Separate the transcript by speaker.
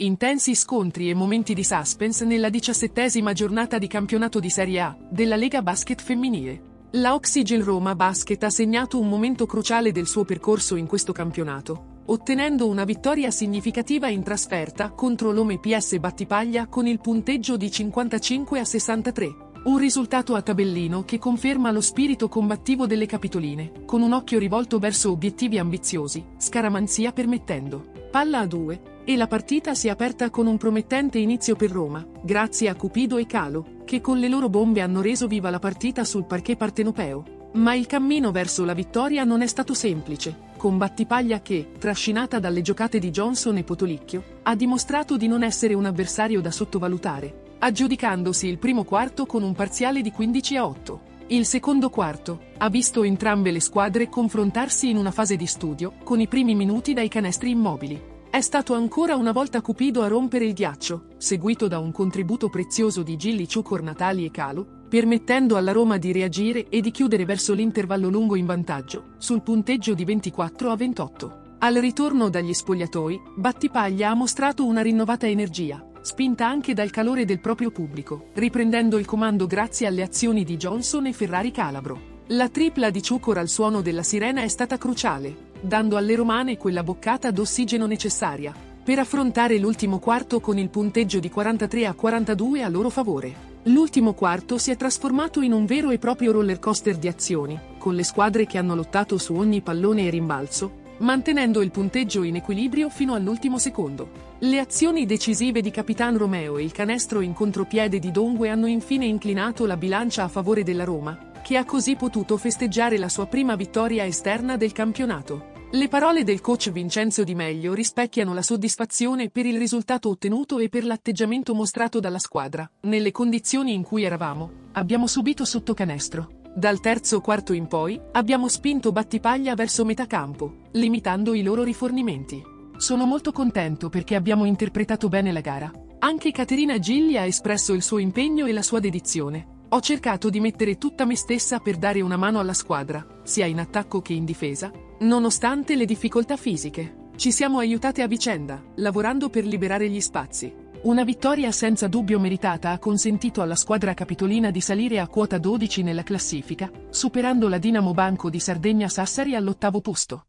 Speaker 1: Intensi scontri e momenti di suspense nella diciassettesima giornata di campionato di Serie A della Lega Basket Femminile. La Oxygen Roma Basket ha segnato un momento cruciale del suo percorso in questo campionato, ottenendo una vittoria significativa in trasferta contro l'Ome PS Battipaglia con il punteggio di 55 a 63. Un risultato a tabellino che conferma lo spirito combattivo delle capitoline, con un occhio rivolto verso obiettivi ambiziosi, scaramanzia permettendo. Palla a due, e la partita si è aperta con un promettente inizio per Roma, grazie a Cupido e Calo, che con le loro bombe hanno reso viva la partita sul parquet partenopeo. Ma il cammino verso la vittoria non è stato semplice, con Battipaglia che, trascinata dalle giocate di Johnson e Potolicchio, ha dimostrato di non essere un avversario da sottovalutare, aggiudicandosi il primo quarto con un parziale di 15 a 8. Il secondo quarto ha visto entrambe le squadre confrontarsi in una fase di studio, con i primi minuti dai canestri immobili. È stato ancora una volta Cupido a rompere il ghiaccio, seguito da un contributo prezioso di Gilli Ciucor Natali e Calo, permettendo alla Roma di reagire e di chiudere verso l'intervallo lungo in vantaggio, sul punteggio di 24 a 28. Al ritorno dagli spogliatoi, Battipaglia ha mostrato una rinnovata energia, spinta anche dal calore del proprio pubblico, riprendendo il comando grazie alle azioni di Johnson e Ferrari Calabro. La tripla di Ciucor al suono della sirena è stata cruciale, dando alle romane quella boccata d'ossigeno necessaria per affrontare l'ultimo quarto con il punteggio di 43 a 42 a loro favore. L'ultimo quarto si è trasformato in un vero e proprio roller coaster di azioni, con le squadre che hanno lottato su ogni pallone e rimbalzo, mantenendo il punteggio in equilibrio fino all'ultimo secondo. Le azioni decisive di Capitan Romeo e il canestro in contropiede di Dongue hanno infine inclinato la bilancia a favore della Roma, che ha così potuto festeggiare la sua prima vittoria esterna del campionato. Le parole del coach Vincenzo Di Meglio rispecchiano la soddisfazione per il risultato ottenuto e per l'atteggiamento mostrato dalla squadra. Nelle condizioni in cui eravamo, abbiamo subito sotto canestro. Dal terzo quarto in poi, abbiamo spinto Battipaglia verso metà campo, limitando i loro rifornimenti. Sono molto contento perché abbiamo interpretato bene la gara. Anche Caterina Gilli ha espresso il suo impegno e la sua dedizione. Ho cercato di mettere tutta me stessa per dare una mano alla squadra, sia in attacco che in difesa, nonostante le difficoltà fisiche. Ci siamo aiutate a vicenda, lavorando per liberare gli spazi. Una vittoria senza dubbio meritata ha consentito alla squadra capitolina di salire a quota 12 nella classifica, superando la Dinamo Banco di Sardegna Sassari all'ottavo posto.